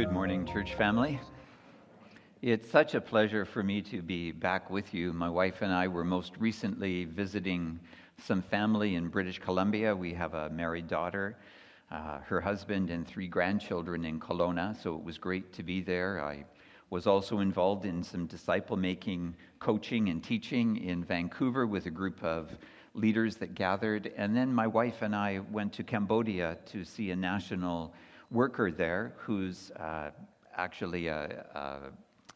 Good morning, church family. It's such a pleasure for me to be back with you. My wife and I were most recently visiting some family in British Columbia. We have a married daughter, uh, her husband, and three grandchildren in Kelowna, so it was great to be there. I was also involved in some disciple making coaching and teaching in Vancouver with a group of leaders that gathered. And then my wife and I went to Cambodia to see a national worker there who's uh, actually a, a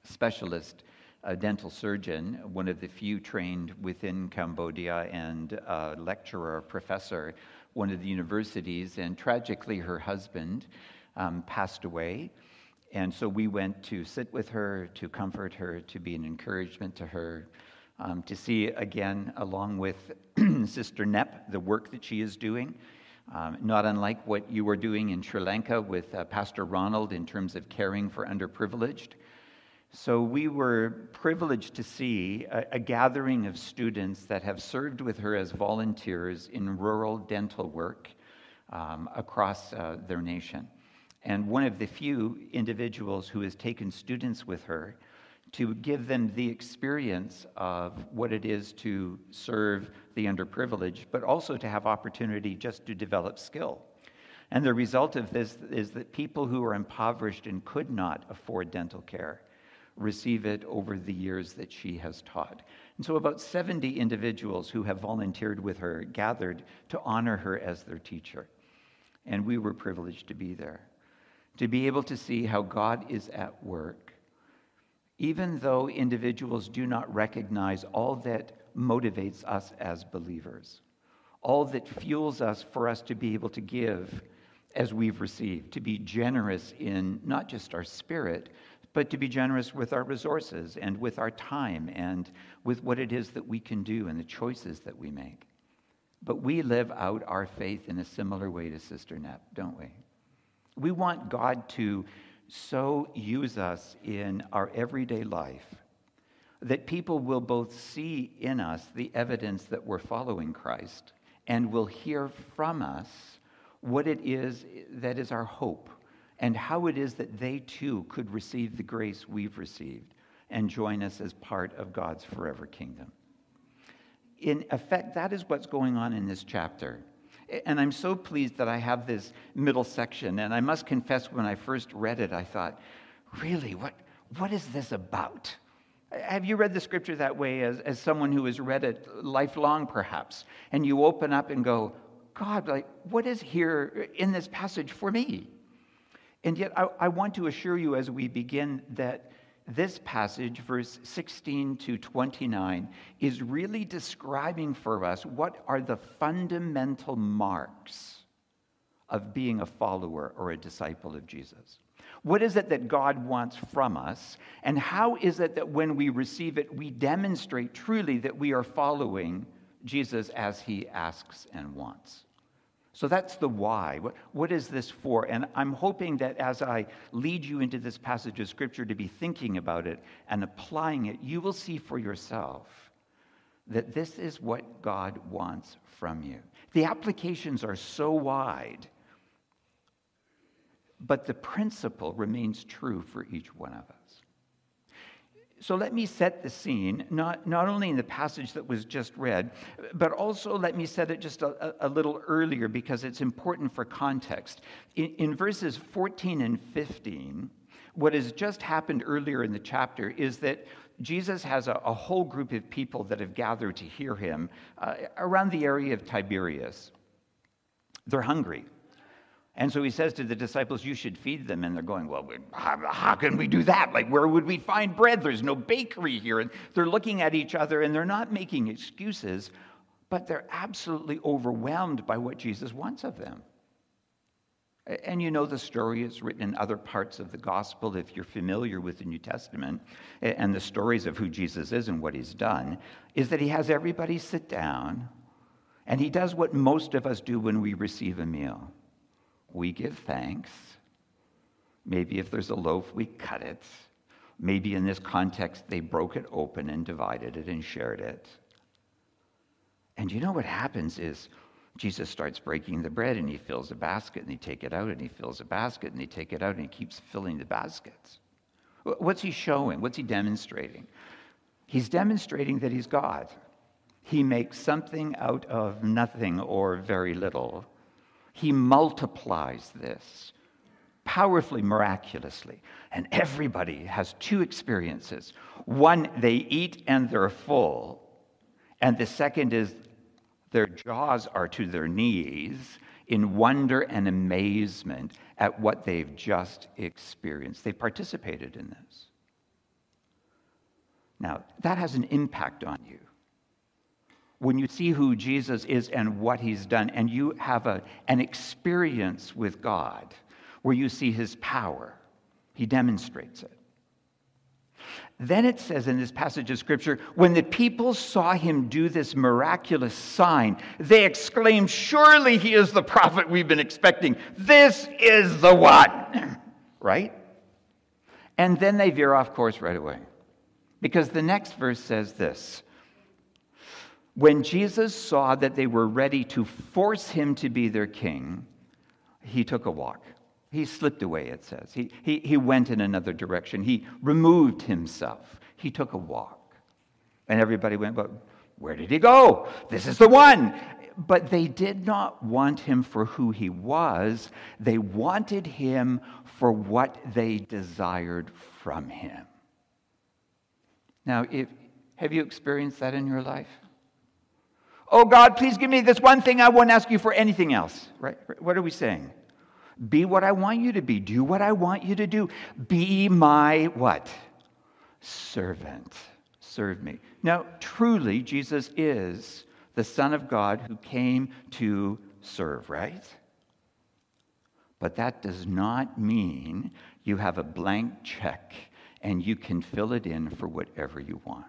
specialist a dental surgeon, one of the few trained within Cambodia, and a lecturer, professor, one of the universities. And tragically, her husband um, passed away. And so we went to sit with her, to comfort her, to be an encouragement to her, um, to see again, along with Sister Nep, the work that she is doing. Um, not unlike what you were doing in Sri Lanka with uh, Pastor Ronald in terms of caring for underprivileged. So we were privileged to see a, a, gathering of students that have served with her as volunteers in rural dental work um, across uh, their nation. And one of the few individuals who has taken students with her to give them the experience of what it is to serve the underprivileged, but also to have opportunity just to develop skill. And the result of this is that people who are impoverished and could not afford dental care receive it over the years that she has taught. And so, about 70 individuals who have volunteered with her gathered to honor her as their teacher. And we were privileged to be there, to be able to see how God is at work even though individuals do not recognize all that motivates us as believers, all that fuels us for us to be able to give as we've received, to be generous in not just our spirit, but to be generous with our resources and with our time and with what it is that we can do and the choices that we make. But we live out our faith in a similar way to Sister Nep, don't we? We want God to so use us in our everyday life that people will both see in us the evidence that we're following Christ and will hear from us what it is that is our hope and how it is that they too could receive the grace we've received and join us as part of God's forever kingdom. In effect, that is what's going on in this chapter. And I'm so pleased that I have this middle section. And I must confess, when I first read it, I thought, really, what, what is this about? Have you read the scripture that way as, as someone who has read it lifelong, perhaps? And you open up and go, God, like, what is here in this passage for me? And yet, I, I want to assure you as we begin that this passage, verse 16 to 29, is really describing for us what are the fundamental marks of being a follower or a disciple of Jesus. What is it that God wants from us? And how is it that when we receive it, we demonstrate truly that we are following Jesus as he asks and wants? So that's the why. What, what is this for? And I'm hoping that as I lead you into this passage of Scripture to be thinking about it and applying it, you will see for yourself that this is what God wants from you. The applications are so wide, but the principle remains true for each one of us. So let me set the scene, not, not only in the passage that was just read, but also let me set it just a, a little earlier because it's important for context. In, in verses 14 and 15, what has just happened earlier in the chapter is that Jesus has a, a whole group of people that have gathered to hear him uh, around the area of Tiberias. They're hungry. And so he says to the disciples, You should feed them. And they're going, Well, how, how, can we do that? Like, where would we find bread? There's no bakery here. And they're looking at each other and they're not making excuses, but they're absolutely overwhelmed by what Jesus wants of them. And you know the story, it's written in other parts of the gospel if you're familiar with the New Testament and the stories of who Jesus is and what he's done, is that he has everybody sit down and he does what most of us do when we receive a meal we give thanks. Maybe if there's a loaf, we cut it. Maybe in this context, they broke it open and divided it and shared it. And you know what happens is Jesus starts breaking the bread and he fills a basket and he take it out and he fills a basket and he take it out and he keeps filling the baskets. What's he showing? What's he demonstrating? He's demonstrating that he's God. He makes something out of nothing or very little. He multiplies this powerfully, miraculously. And everybody has two experiences. One, they eat and they're full. And the second is their jaws are to their knees in wonder and amazement at what they've just experienced. They participated in this. Now, that has an impact on you. When you see who Jesus is and what he's done, and you have a, an experience with God where you see his power, he demonstrates it. Then it says in this passage of scripture, when the people saw him do this miraculous sign, they exclaimed, Surely he is the prophet we've been expecting. This is the one. right? And then they veer off course right away. Because the next verse says this When Jesus saw that they were ready to force him to be their king, he took a walk. He slipped away, it says. He, he, he went in another direction. He removed himself. He took a walk. And everybody went, But where did he go? This is the one. But they did not want him for who he was, they wanted him for what they desired from him. Now, if, have you experienced that in your life? Oh God, please give me this one thing. I won't ask you for anything else. Right? What are we saying? Be what I want you to be. Do what I want you to do. Be my what? Servant. Serve me. Now, truly, Jesus is the Son of God who came to serve, right? But that does not mean you have a blank check and you can fill it in for whatever you want.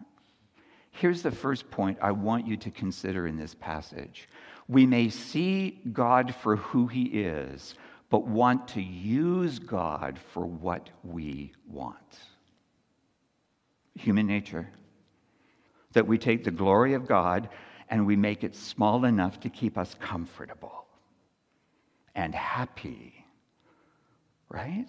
Here's the first point I want you to consider in this passage. We may see God for who he is, but want to use God for what we want. Human nature. That we take the glory of God and we make it small enough to keep us comfortable and happy. Right?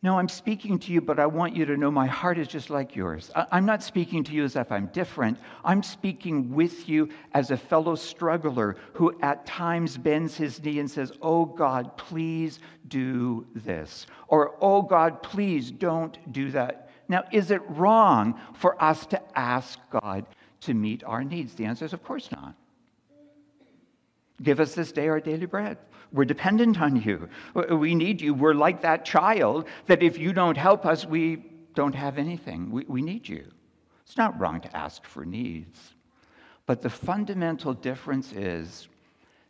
No, I'm speaking to you, but I want you to know my heart is just like yours. I'm not speaking to you as if I'm different. I'm speaking with you as a fellow struggler who at times bends his knee and says, Oh God, please do this. Or, Oh God, please don't do that. Now, is it wrong for us to ask God to meet our needs? The answer is, of course not. Give us this day our daily bread. We're dependent on you. We need you. We're like that child that if you don't help us, we don't have anything. We, we need you. It's not wrong to ask for needs. But the fundamental difference is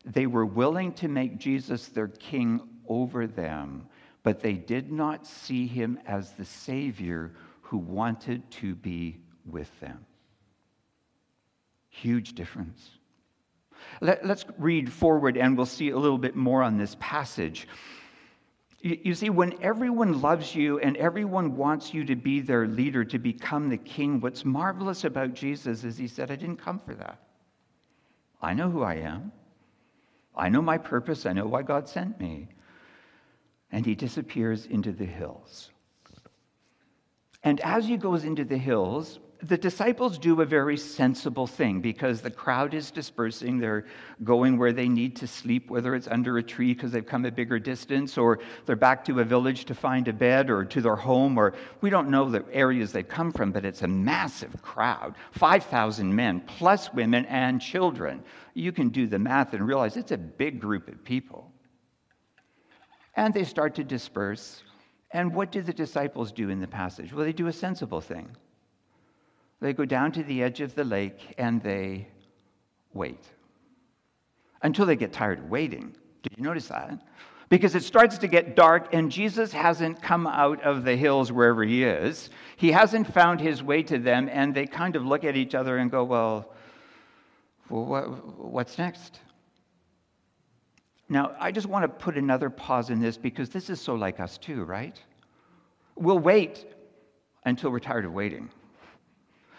they were willing to make Jesus their king over them, but they did not see him as the Savior who wanted to be with them. Huge difference. Let, us read forward and we'll see a little bit more on this passage. You, you see, when everyone loves you and everyone wants you to be their leader, to become the king, what's marvelous about Jesus is he said, I didn't come for that. I know who I am. I know my purpose. I know why God sent me. And he disappears into the hills. And as he goes into the hills, the disciples do a very sensible thing because the crowd is dispersing. They're going where they need to sleep, whether it's under a tree because they've come a bigger distance, or they're back to a village to find a bed, or to their home, or we don't know the areas they've come from, but it's a massive crowd 5,000 men, plus women and children. You can do the math and realize it's a big group of people. And they start to disperse. And what do the disciples do in the passage? Well, they do a sensible thing. They go down to the edge of the lake and they wait until they get tired of waiting. Did you notice that? Because it starts to get dark, and Jesus hasn't come out of the hills wherever he is. He hasn't found his way to them, and they kind of look at each other and go, Well, well what, what's next? Now, I just want to put another pause in this because this is so like us too, right? We'll wait until we're tired of waiting.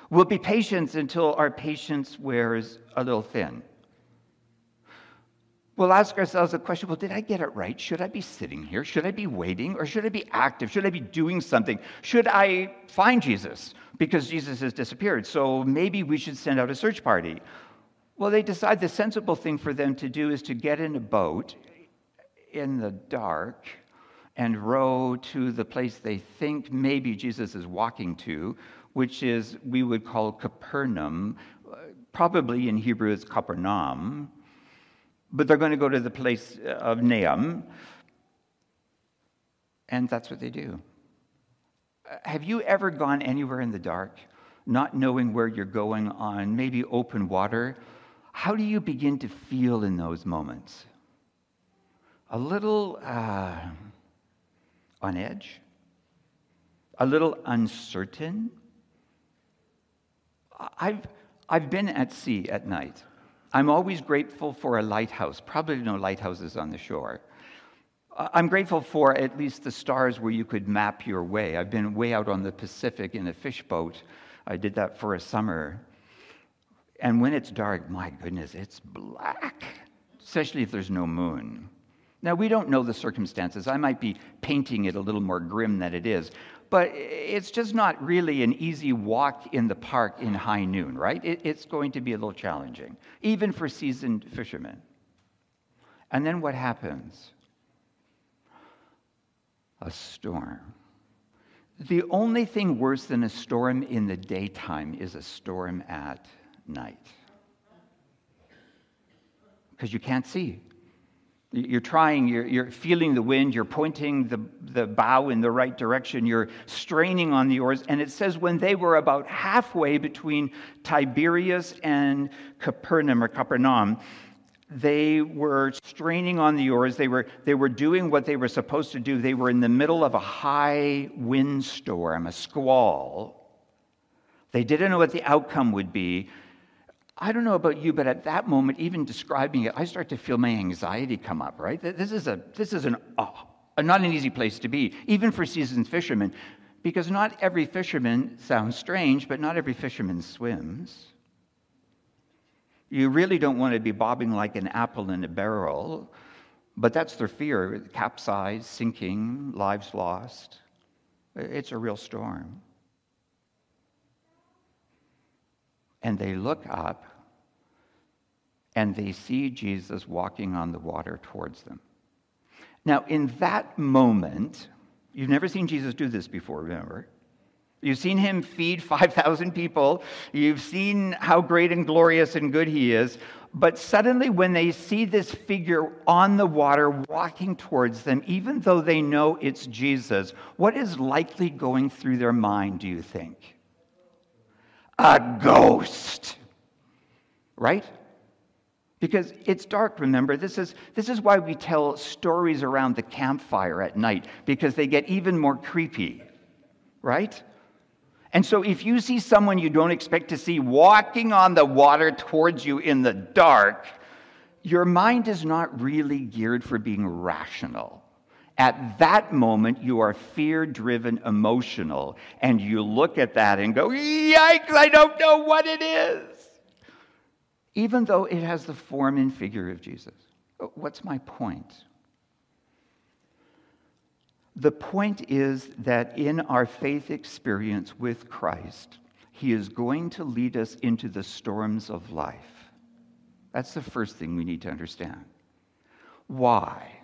We'll be patient until our patience wears a little thin. We'll ask ourselves the question well, did I get it right? Should I be sitting here? Should I be waiting? Or should I be active? Should I be doing something? Should I find Jesus? Because Jesus has disappeared. So maybe we should send out a search party. Well, they decide the sensible thing for them to do is to get in a boat in the dark and row to the place they think maybe Jesus is walking to, which is, we would call Capernaum. Uh, probably in Hebrew it's Capernaum but they're going to go to the place uh, of Nahum. And that's what they do. Uh, have you ever gone anywhere in the dark, not knowing where you're going on maybe open water? How do you begin to feel in those moments? A little uh, on edge? A little uncertain? I've, I've been at sea at night. I'm always grateful for a lighthouse, probably no lighthouses on the shore. I'm grateful for at least the stars where you could map your way. I've been way out on the Pacific in a fish boat. I did that for a summer. And when it's dark, my goodness, it's black, especially if there's no moon. Now, we don't know the circumstances. I might be painting it a little more grim than it is, but it's just not really an easy walk in the park in high noon, right? It, it's going to be a little challenging, even for seasoned fishermen. And then what happens? A storm. The only thing worse than a storm in the daytime is a storm at night. Because you can't see. You're trying, you're, you're, feeling the wind, you're pointing the, the bow in the right direction, you're straining on the oars. And it says, when they were about halfway between Tiberias and Capernaum or Capernaum, they were straining on the oars. They were, they were doing what they were supposed to do. They were in the middle of a high windstorm, a squall. They didn't know what the outcome would be. I don't know about you, but at that moment, even describing it, I start to feel my anxiety come up, right? This is, a, this is an, oh, not an easy place to be, even for seasoned fishermen, because not every fisherman sounds strange, but not every fisherman swims. You really don't want to be bobbing like an apple in a barrel, but that's their fear capsize, sinking, lives lost. It's a real storm. And they look up and they see Jesus walking on the water towards them. Now, in that moment, you've never seen Jesus do this before, remember? You've seen him feed 5,000 people. You've seen how great and glorious and good he is. But suddenly, when they see this figure on the water walking towards them, even though they know it's Jesus, what is likely going through their mind, do you think? a ghost. Right? Because it's dark, remember? This is, this is why we tell stories around the campfire at night, because they get even more creepy, right? And so if you see someone you don't expect to see walking on the water towards you in the dark, your mind is not really geared for being rational. At that moment, you are fear driven emotional, and you look at that and go, Yikes, I don't know what it is. Even though it has the form and figure of Jesus. What's my point? The point is that in our faith experience with Christ, He is going to lead us into the storms of life. That's the first thing we need to understand. Why?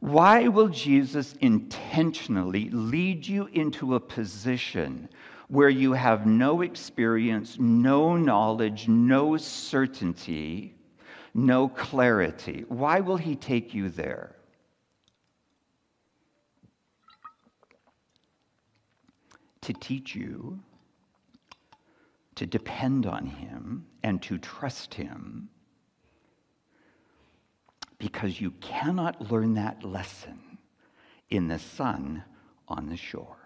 Why will Jesus intentionally lead you into a position where you have no experience, no knowledge, no certainty, no clarity? Why will he take you there? To teach you to depend on him and to trust him because you cannot learn that lesson in the sun on the shore.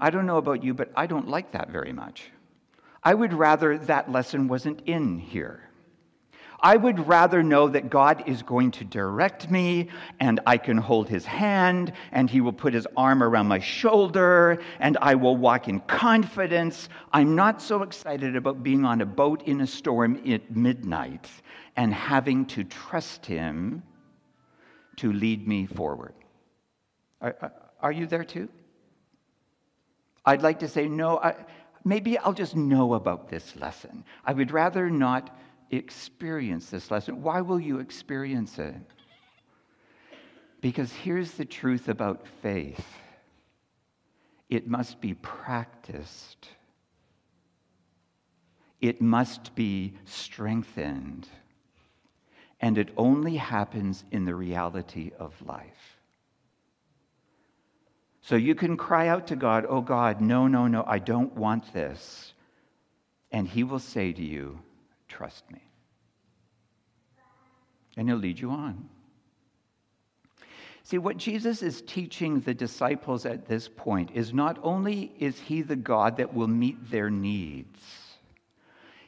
I don't know about you, but I don't like that very much. I would rather that lesson wasn't in here. I would rather know that God is going to direct me and I can hold his hand and he will put his arm around my shoulder and I will walk in confidence. I'm not so excited about being on a boat in a storm at midnight and having to trust him to lead me forward. Are, are you there too? I'd like to say, no, I, maybe I'll just know about this lesson. I would rather not experience this lesson. Why will you experience it? Because here's the truth about faith it must be practiced, it must be strengthened, and it only happens in the reality of life. So you can cry out to God, Oh God, no, no, no, I don't want this. And He will say to you, Trust me. And He'll lead you on. See, what Jesus is teaching the disciples at this point is not only is He the God that will meet their needs,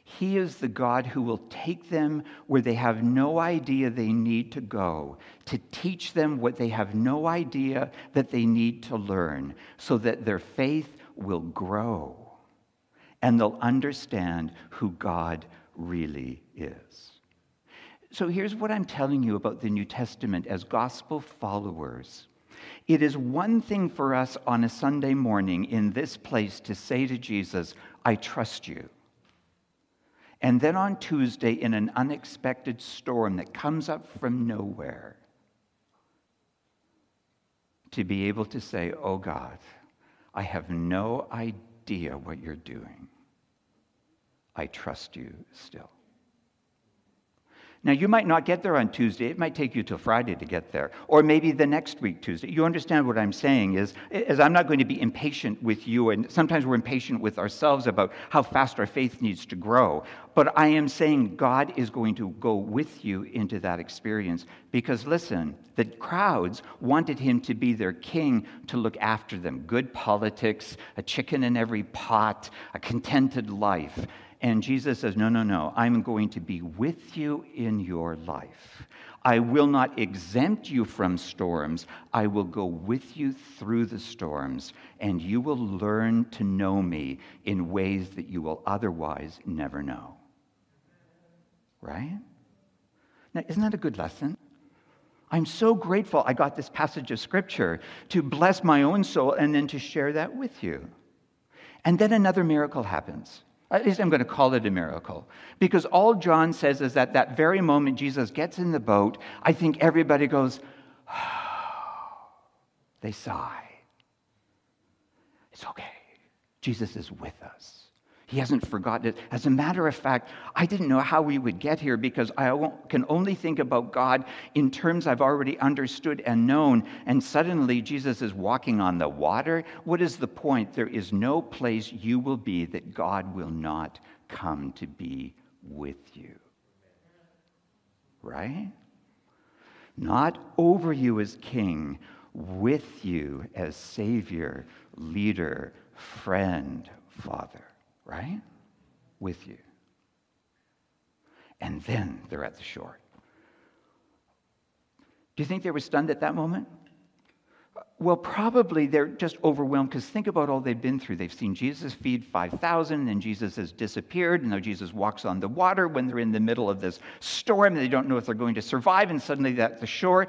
he is the God who will take them where they have no idea they need to go, to teach them what they have no idea that they need to learn, so that their faith will grow and they'll understand who God really is. So here's what I'm telling you about the New Testament as gospel followers. It is one thing for us on a Sunday morning in this place to say to Jesus, I trust you. And then on Tuesday, in an unexpected storm that comes up from nowhere, to be able to say, Oh God, I have no idea what you're doing. I trust you still. Now, you might not get there on Tuesday. It might take you till Friday to get there, or maybe the next week, Tuesday. You understand what I'm saying is, is I'm not going to be impatient with you, and sometimes we're impatient with ourselves about how fast our faith needs to grow. But I am saying God is going to go with you into that experience because, listen, the crowds wanted him to be their king to look after them. Good politics, a chicken in every pot, a contented life. And Jesus says, No, no, no, I'm going to be with you in your life. I will not exempt you from storms. I will go with you through the storms, and you will learn to know me in ways that you will otherwise never know. Right? Now, isn't that a good lesson? I'm so grateful I got this passage of scripture to bless my own soul and then to share that with you. And then another miracle happens. At least I'm going to call it a miracle. Because all John says is that that very moment Jesus gets in the boat, I think everybody goes, they sigh. It's okay. Jesus is with us. He hasn't forgotten it. As a matter of fact, I didn't know how we would get here because I can only think about God in terms I've already understood and known. And suddenly Jesus is walking on the water. What is the point? There is no place you will be that God will not come to be with you. Right? Not over you as king, with you as Savior, leader, friend, Father right? With you. And then they're at the shore. Do you think they were stunned at that moment? Well, probably they're just overwhelmed because think about all they've been through. They've seen Jesus feed 5,000, and Jesus has disappeared, and now Jesus walks on the water when they're in the middle of this storm. They don't know if they're going to survive, and suddenly they're at the shore.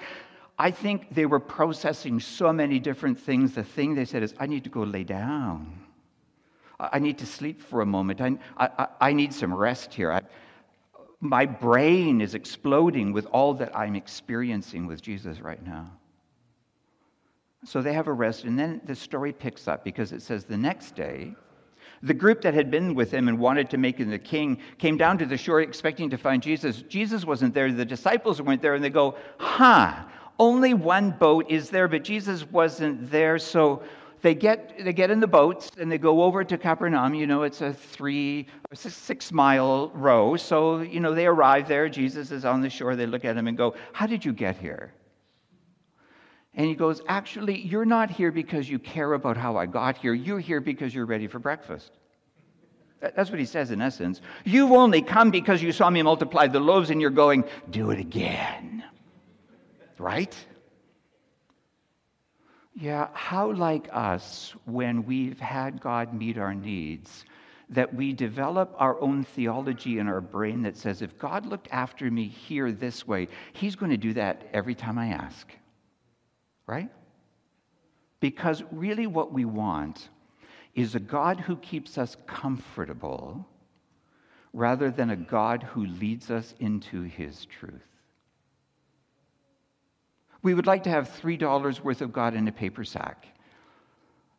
I think they were processing so many different things. The thing they said is, I need to go lay down. I need to sleep for a moment. I, I, I need some rest here. I, my brain is exploding with all that I'm experiencing with Jesus right now. So they have a rest, and then the story picks up because it says the next day, the group that had been with him and wanted to make him the king came down to the shore expecting to find Jesus. Jesus wasn't there, the disciples weren't there, and they go, Huh, only one boat is there, but Jesus wasn't there, so they get, they get in the boats and they go over to Capernaum. You know, it's a three six mile row. So, you know, they arrive there. Jesus is on the shore. They look at him and go, How did you get here? And he goes, Actually, you're not here because you care about how I got here. You're here because you're ready for breakfast. That's what he says in essence. You've only come because you saw me multiply the loaves and you're going, Do it again. Right? Yeah, how like us when we've had God meet our needs that we develop our own theology in our brain that says, if God looked after me here this way, He's going to do that every time I ask. Right? Because really, what we want is a God who keeps us comfortable rather than a God who leads us into His truth. We would like to have $3 worth of God in a paper sack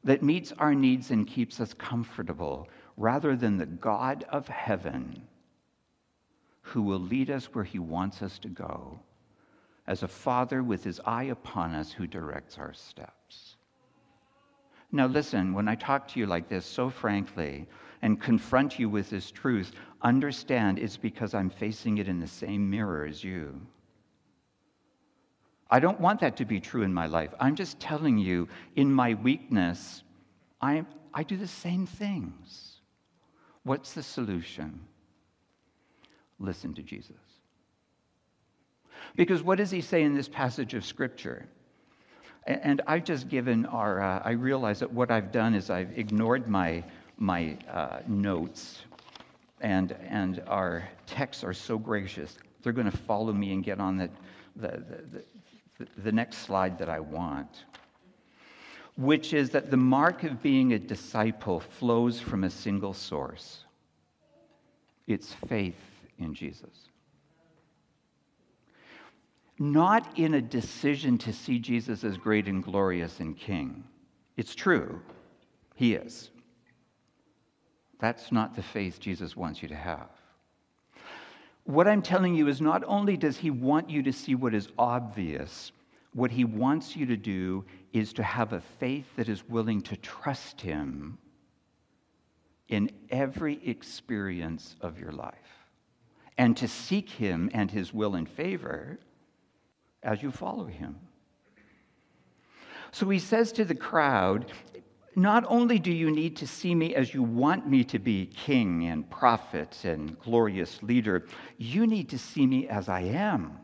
that meets our needs and keeps us comfortable rather than the God of heaven who will lead us where he wants us to go as a father with his eye upon us who directs our steps. Now, listen, when I talk to you like this so frankly and confront you with this truth, understand it's because I'm facing it in the same mirror as you. I don't want that to be true in my life. I'm just telling you, in my weakness, I, I do the same things. What's the solution? Listen to Jesus. Because what does he say in this passage of Scripture? And I've just given our, uh, I realize that what I've done is I've ignored my, my uh, notes, and, and our techs are so gracious. They're going to follow me and get on the, the, the, the next slide that I want, which is that the mark of being a disciple flows from a single source it's faith in Jesus. Not in a decision to see Jesus as great and glorious and king. It's true, he is. That's not the faith Jesus wants you to have. What I'm telling you is not only does he want you to see what is obvious, what he wants you to do is to have a faith that is willing to trust him in every experience of your life and to seek him and his will and favor as you follow him. So he says to the crowd, not only do you need to see me as you want me to be king and prophet and glorious leader, you need to see me as I am.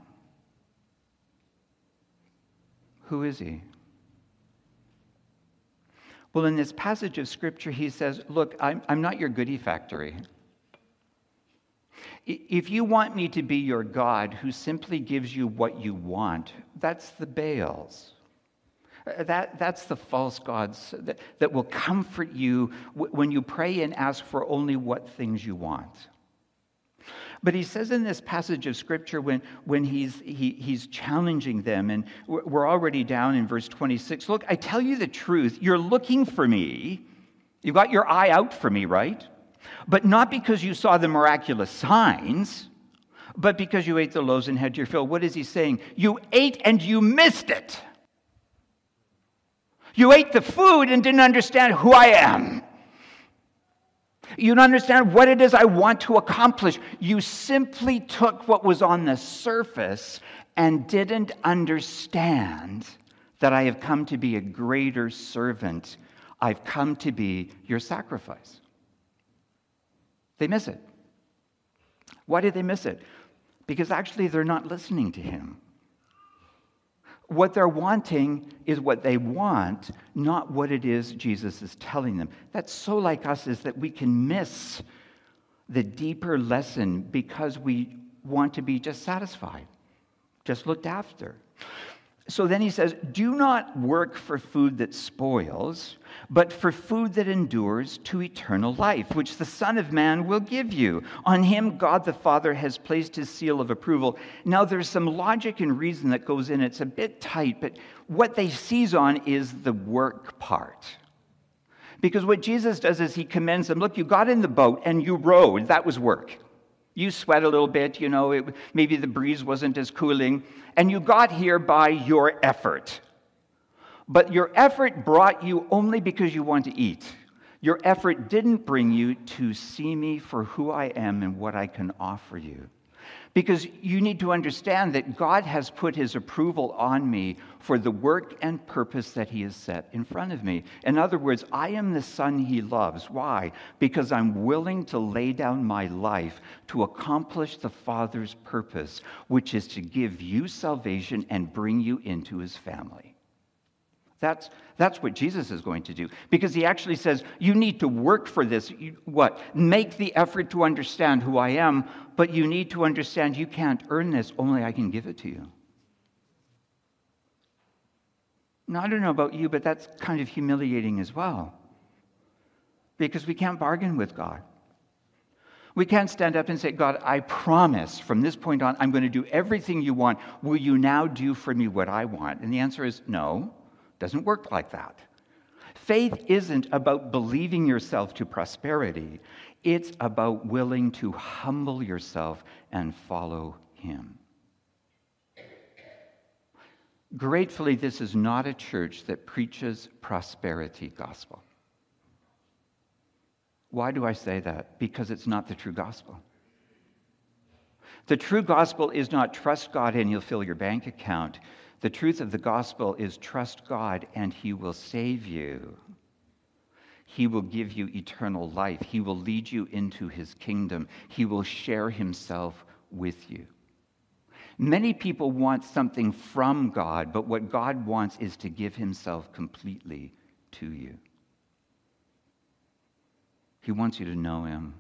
Who is he? Well, in this passage of scripture, he says, Look, I'm, I'm not your goody factory. If you want me to be your God who simply gives you what you want, that's the Baals. Uh, that, that's the false gods that, that will comfort you when you pray and ask for only what things you want. But he says in this passage of scripture when, when he's, he, he's challenging them, and we're already down in verse 26 Look, I tell you the truth, you're looking for me. You've got your eye out for me, right? But not because you saw the miraculous signs, but because you ate the loaves and had your fill. What is he saying? You ate and you missed it. You ate the food and didn't understand who I am. You don't understand what it is I want to accomplish. You simply took what was on the surface and didn't understand that I have come to be a greater servant. I've come to be your sacrifice. They miss it. Why did they miss it? Because actually they're not listening to him. What they're wanting is what they want, not what it is Jesus is telling them. That's so like us, is that we can miss the deeper lesson because we want to be just satisfied, just looked after. So then he says, Do not work for food that spoils, but for food that endures to eternal life, which the Son of Man will give you. On him, God the Father has placed his seal of approval. Now, there's some logic and reason that goes in. It's a bit tight, but what they seize on is the work part. Because what Jesus does is he commends them look, you got in the boat and you rowed, that was work. You sweat a little bit, you know, it, maybe the breeze wasn't as cooling, and you got here by your effort. But your effort brought you only because you want to eat. Your effort didn't bring you to see me for who I am and what I can offer you. Because you need to understand that God has put his approval on me for the work and purpose that he has set in front of me. In other words, I am the son he loves. Why? Because I'm willing to lay down my life to accomplish the Father's purpose, which is to give you salvation and bring you into his family. That's, that's what Jesus is going to do. Because he actually says, You need to work for this. You, what? Make the effort to understand who I am, but you need to understand you can't earn this, only I can give it to you. Now, I don't know about you, but that's kind of humiliating as well. Because we can't bargain with God. We can't stand up and say, God, I promise from this point on, I'm going to do everything you want. Will you now do for me what I want? And the answer is no. Doesn't work like that. Faith isn't about believing yourself to prosperity, it's about willing to humble yourself and follow Him. Gratefully, this is not a church that preaches prosperity gospel. Why do I say that? Because it's not the true gospel. The true gospel is not trust God and He'll fill your bank account. The truth of the gospel is trust God and he will save you. He will give you eternal life. He will lead you into his kingdom. He will share himself with you. Many people want something from God, but what God wants is to give himself completely to you. He wants you to know him.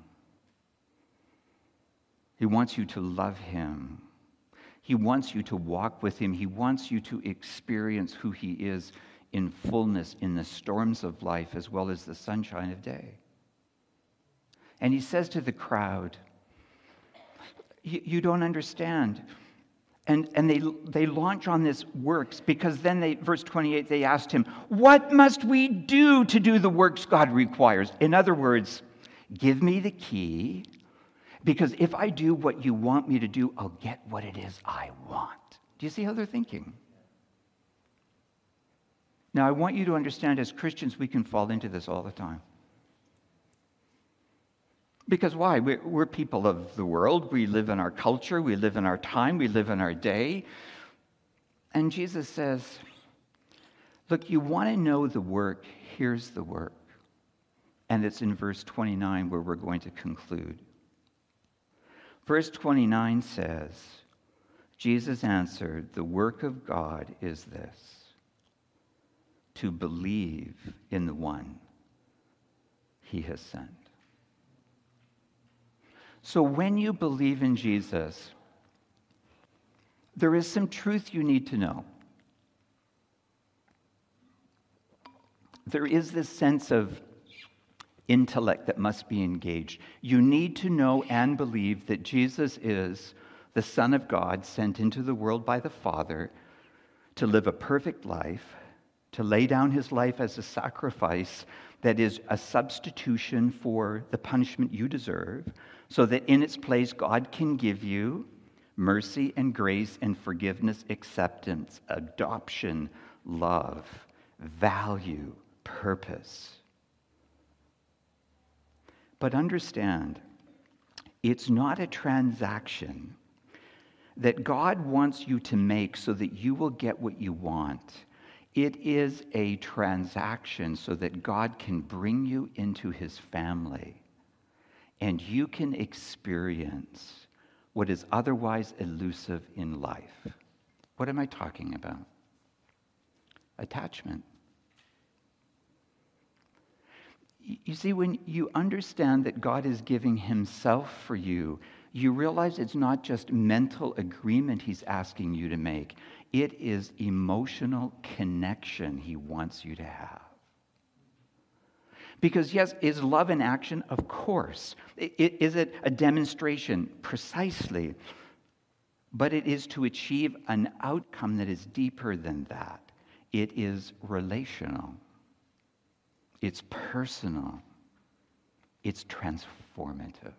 He wants you to love him. He wants you to walk with Him. He wants you to experience who He is in fullness in the storms of life as well as the sunshine of day. And He says to the crowd, You don't understand. And, and they, they launch on this works because then they, verse 28, they asked him, What must we do to do the works God requires? In other words, give me the key because if I do what you want me to do, I'll get what it is I want. Do you see how they're thinking? Now, I want you to understand as Christians, we can fall into this all the time. Because why? We're, people of the world. We live in our culture. We live in our time. We live in our day. And Jesus says, Look, you want to know the work? Here's the work. And it's in verse 29 where we're going to conclude. Verse 29 says, Jesus answered, The work of God is this to believe in the one he has sent. So when you believe in Jesus, there is some truth you need to know. There is this sense of intellect that must be engaged. You need to know and believe that Jesus is the Son of God sent into the world by the Father to live a perfect life, to lay down his life as a sacrifice that is a substitution for the punishment you deserve, so that in its place God can give you mercy and grace and forgiveness, acceptance, adoption, love, value, purpose. But understand, it's not a transaction that God wants you to make so that you will get what you want. It is a transaction so that God can bring you into his family and you can experience what is otherwise elusive in life. What am I talking about? Attachment. You see, when you understand that God is giving Himself for you, you realize it's not just mental agreement He's asking you to make, it is emotional connection He wants you to have. Because, yes, is love an action? Of course. Is it a demonstration? Precisely. But it is to achieve an outcome that is deeper than that. It is relational. It's personal, it's transformative.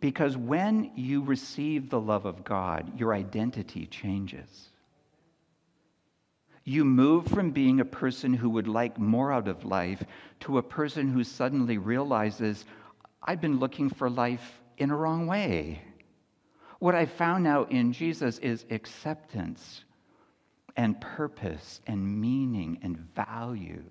Because when you receive the love of God, your identity changes. You move from being a person who would like more out of life to a person who suddenly realizes, I've been looking for life in a wrong way. What I found now in Jesus is acceptance and purpose and meaning and value.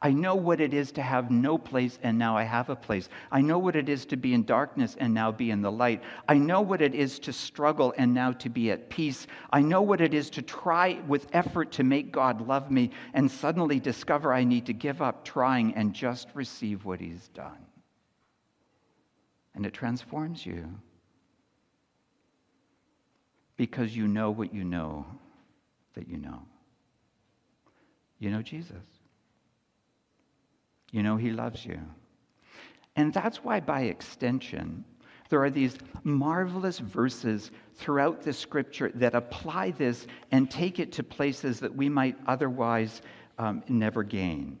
I know what it is to have no place and now I have a place. I know what it is to be in darkness and now be in the light. I know what it is to struggle and now to be at peace. I know what it is to try with effort to make God love me and suddenly discover I need to give up trying and just receive what He's done. And it transforms you because you know what you know that you know. You know Jesus. You know He loves you. And that's why, by extension, there are these marvelous verses throughout the scripture that apply this and take it to places that we might otherwise um, never gain.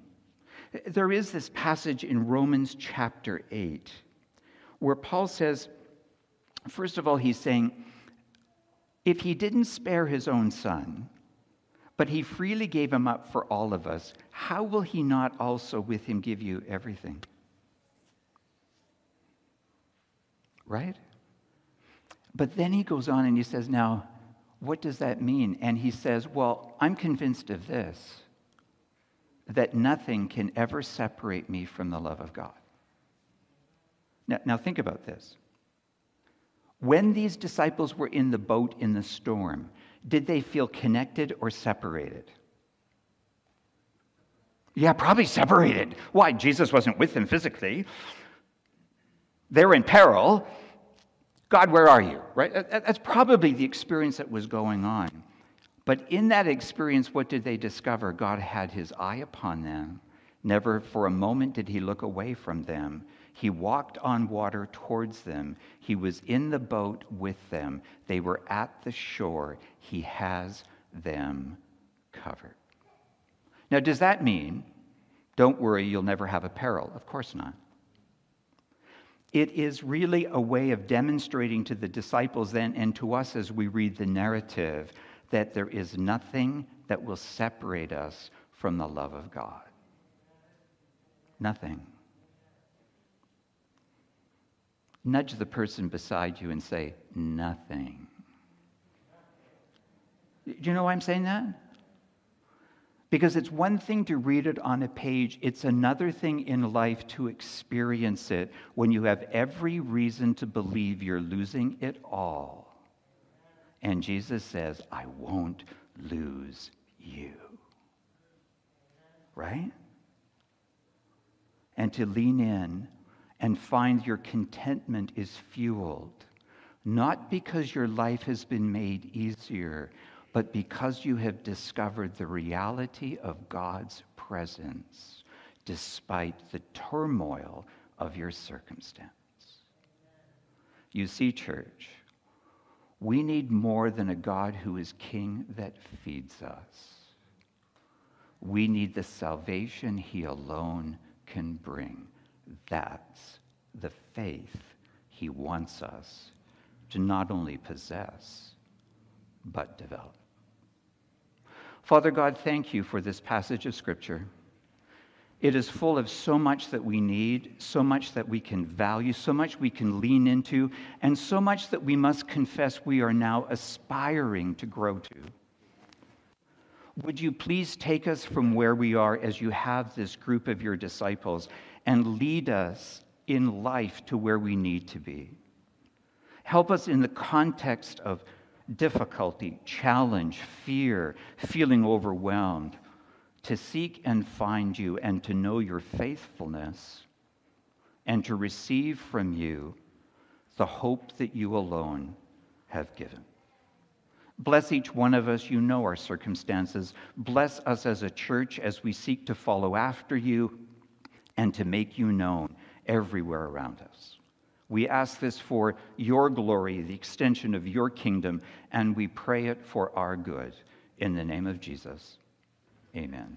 There is this passage in Romans chapter 8 where Paul says, first of all, he's saying, if he didn't spare his own son, but he freely gave him up for all of us, how will he not also with him give you everything? Right? But then he goes on and he says, Now, what does that mean? And he says, Well, I'm convinced of this that nothing can ever separate me from the love of God. Now, now think about this. When these disciples were in the boat in the storm, did they feel connected or separated? Yeah, probably separated. Why? Jesus wasn't with them physically. They're in peril. God, where are you? Right? That's probably the experience that was going on. But in that experience, what did they discover? God had his eye upon them. Never for a moment did he look away from them. He walked on water towards them. He was in the boat with them. They were at the shore. He has them covered. Now, does that mean, don't worry, you'll never have a peril? Of course not. It is really a way of demonstrating to the disciples then and to us as we read the narrative that there is nothing that will separate us from the love of God. Nothing. Nudge the person beside you and say, nothing. Do you know why I'm saying that? Because it's one thing to read it on a page, it's another thing in life to experience it when you have every reason to believe you're losing it all. And Jesus says, I won't lose you. Right? And to lean in and find your contentment is fueled, not because your life has been made easier, but because you have discovered the reality of God's presence despite the turmoil of your circumstance. You see, church, we need more than a God who is king that feeds us. We need the salvation he alone can bring. That's the faith he wants us to not only possess, but develop. Father God, thank you for this passage of Scripture. It is full of so much that we need, so much that we can value, so much we can lean into, and so much that we must confess we are now aspiring to grow to. Would you please take us from where we are as you have this group of your disciples and lead us in life to where we need to be? Help us in the context of difficulty, challenge, fear, feeling overwhelmed, to seek and find you and to know your faithfulness and to receive from you the hope that you alone have given. Bless each one of us. You know our circumstances. Bless us as a church as we seek to follow after you and to make you known everywhere around us. We ask this for your glory, the extension of your kingdom, and we pray it for our good. In the name of Jesus, amen.